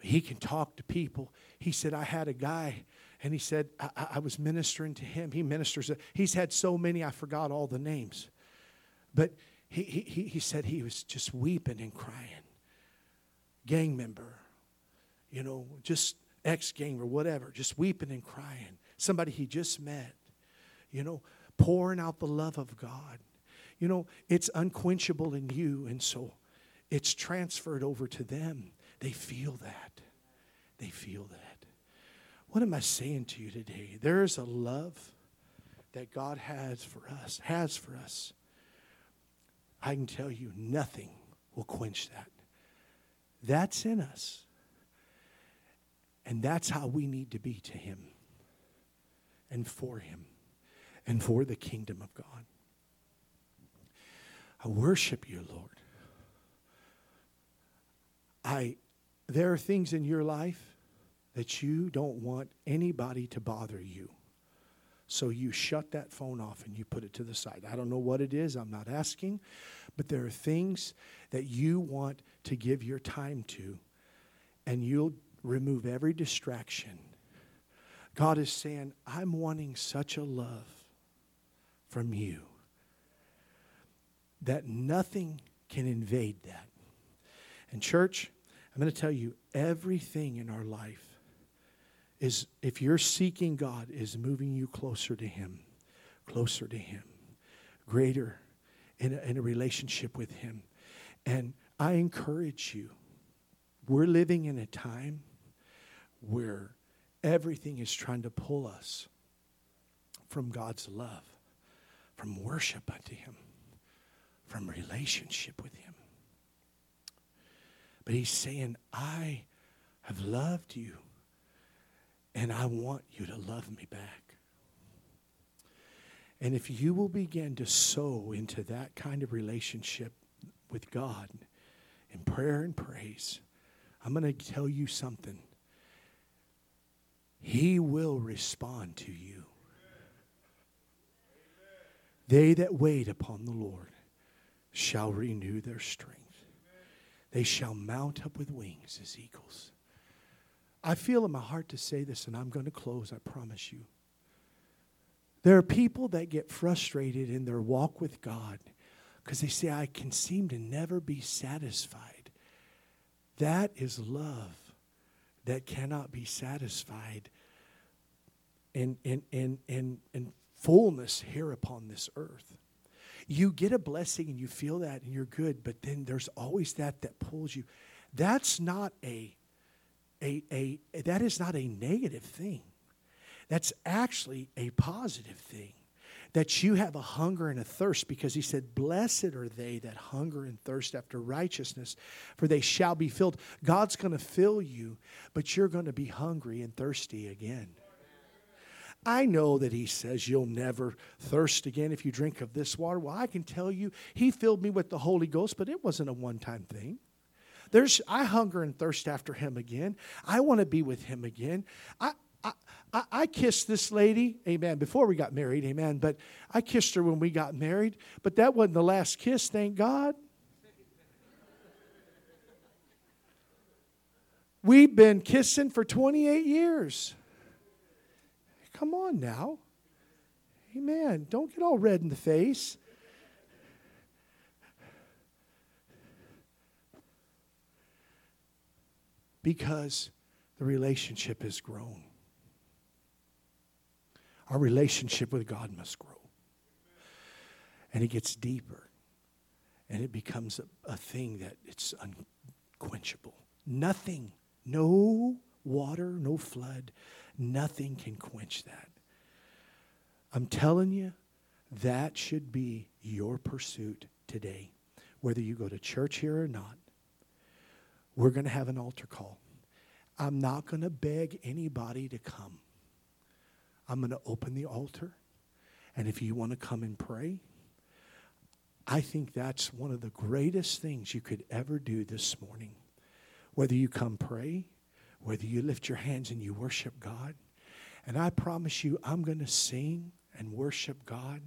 He can talk to people. He said, I had a guy and he said, I, I was ministering to him. He ministers. He's had so many, I forgot all the names. But he, he, he said he was just weeping and crying. Gang member, you know, just ex gang or whatever, just weeping and crying. Somebody he just met, you know, pouring out the love of God. You know, it's unquenchable in you, and so it's transferred over to them. They feel that. They feel that. What am I saying to you today? There is a love that God has for us, has for us. I can tell you nothing will quench that. That's in us. And that's how we need to be to Him and for Him and for the kingdom of God. I worship you, Lord. I there are things in your life that you don't want anybody to bother you. So you shut that phone off and you put it to the side. I don't know what it is, I'm not asking, but there are things that you want to give your time to, and you'll remove every distraction. God is saying, I'm wanting such a love from you that nothing can invade that. And, church, I'm going to tell you everything in our life is, if you're seeking God, is moving you closer to Him, closer to Him, greater in a, in a relationship with Him. And I encourage you, we're living in a time where everything is trying to pull us from God's love, from worship unto Him, from relationship with Him. But He's saying, I have loved you, and I want you to love me back. And if you will begin to sow into that kind of relationship with God in prayer and praise, I'm going to tell you something. He will respond to you. They that wait upon the Lord shall renew their strength. They shall mount up with wings as eagles. I feel in my heart to say this, and I'm going to close, I promise you. There are people that get frustrated in their walk with God because they say, I can seem to never be satisfied. That is love that cannot be satisfied in, in, in, in, in fullness here upon this earth. You get a blessing and you feel that and you're good, but then there's always that that pulls you. That's not a, a, a that is not a negative thing. That's actually a positive thing. That you have a hunger and a thirst, because he said, Blessed are they that hunger and thirst after righteousness, for they shall be filled. God's going to fill you, but you're going to be hungry and thirsty again. I know that he says you'll never thirst again if you drink of this water. Well, I can tell you, he filled me with the Holy Ghost, but it wasn't a one time thing. There's, I hunger and thirst after him again. I want to be with him again. I, I, I, kissed this lady, amen, before we got married, amen, but I kissed her when we got married, but that wasn't the last kiss, thank God. We've been kissing for 28 years. Come on now. Amen. Don't get all red in the face. Because the relationship has grown. Our relationship with God must grow. And it gets deeper. And it becomes a, a thing that it's unquenchable. Nothing, no water, no flood, nothing can quench that. I'm telling you, that should be your pursuit today, whether you go to church here or not. We're going to have an altar call. I'm not going to beg anybody to come. I'm going to open the altar. And if you want to come and pray, I think that's one of the greatest things you could ever do this morning. Whether you come pray, whether you lift your hands and you worship God. And I promise you, I'm going to sing and worship God.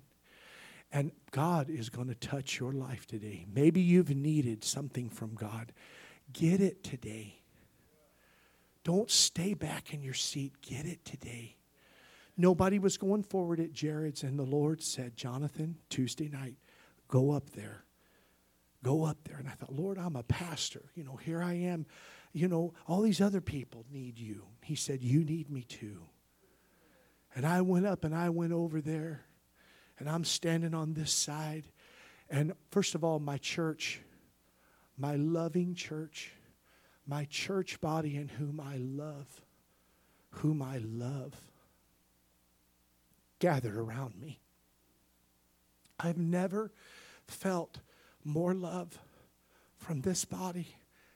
And God is going to touch your life today. Maybe you've needed something from God. Get it today. Don't stay back in your seat. Get it today. Nobody was going forward at Jared's, and the Lord said, Jonathan, Tuesday night, go up there. Go up there. And I thought, Lord, I'm a pastor. You know, here I am. You know, all these other people need you. He said, You need me too. And I went up and I went over there, and I'm standing on this side. And first of all, my church, my loving church, my church body in whom I love, whom I love gathered around me. I've never felt more love from this body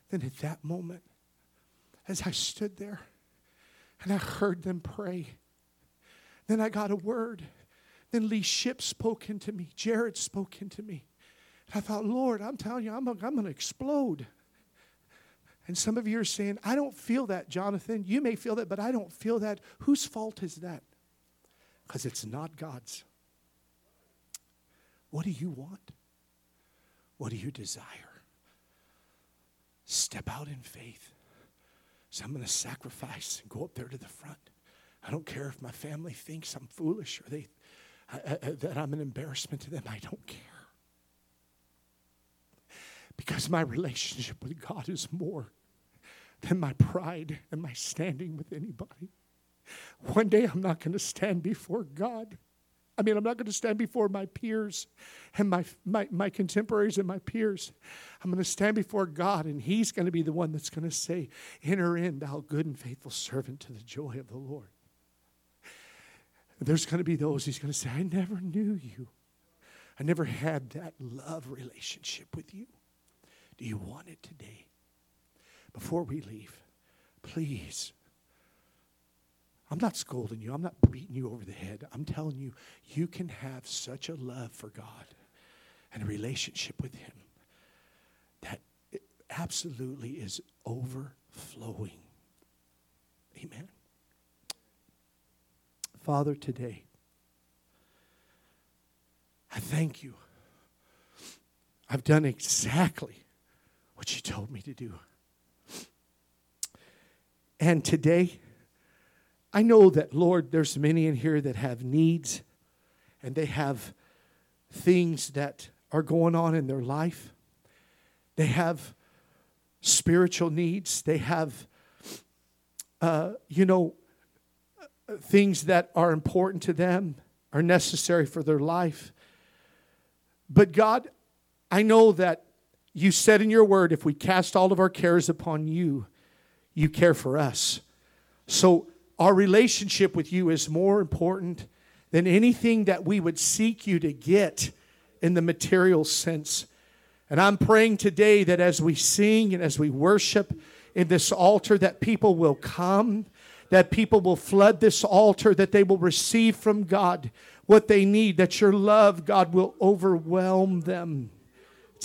than at that moment as I stood there and I heard them pray. Then I got a word. Then Lee Ship spoke into me. Jared spoke into me. I thought, Lord, I'm telling you, I'm, I'm going to explode. And some of you are saying, I don't feel that, Jonathan. You may feel that, but I don't feel that. Whose fault is that? because it's not God's. What do you want? What do you desire? Step out in faith. So I'm going to sacrifice and go up there to the front. I don't care if my family thinks I'm foolish or they, uh, uh, that I'm an embarrassment to them. I don't care. Because my relationship with God is more than my pride and my standing with anybody. One day I'm not going to stand before God. I mean, I'm not going to stand before my peers and my, my, my contemporaries and my peers. I'm going to stand before God, and He's going to be the one that's going to say, Enter in, thou good and faithful servant, to the joy of the Lord. There's going to be those He's going to say, I never knew you. I never had that love relationship with you. Do you want it today? Before we leave, please I'm not scolding you. I'm not beating you over the head. I'm telling you, you can have such a love for God and a relationship with Him that it absolutely is overflowing. Amen. Father, today, I thank you. I've done exactly what you told me to do. And today, I know that, Lord, there's many in here that have needs and they have things that are going on in their life. They have spiritual needs. They have, uh, you know, things that are important to them, are necessary for their life. But God, I know that you said in your word, if we cast all of our cares upon you, you care for us. So our relationship with you is more important than anything that we would seek you to get in the material sense. And I'm praying today that as we sing and as we worship in this altar, that people will come, that people will flood this altar, that they will receive from God what they need, that your love, God, will overwhelm them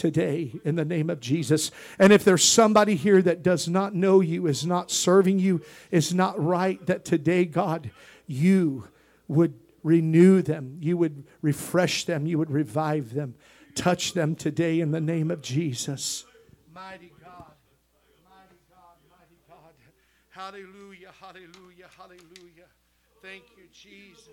today in the name of Jesus. And if there's somebody here that does not know you, is not serving you, is not right, that today, God, you would renew them, you would refresh them, you would revive them. Touch them today in the name of Jesus. Mighty God, mighty God, mighty God. Hallelujah, hallelujah, hallelujah. Thank you, Jesus.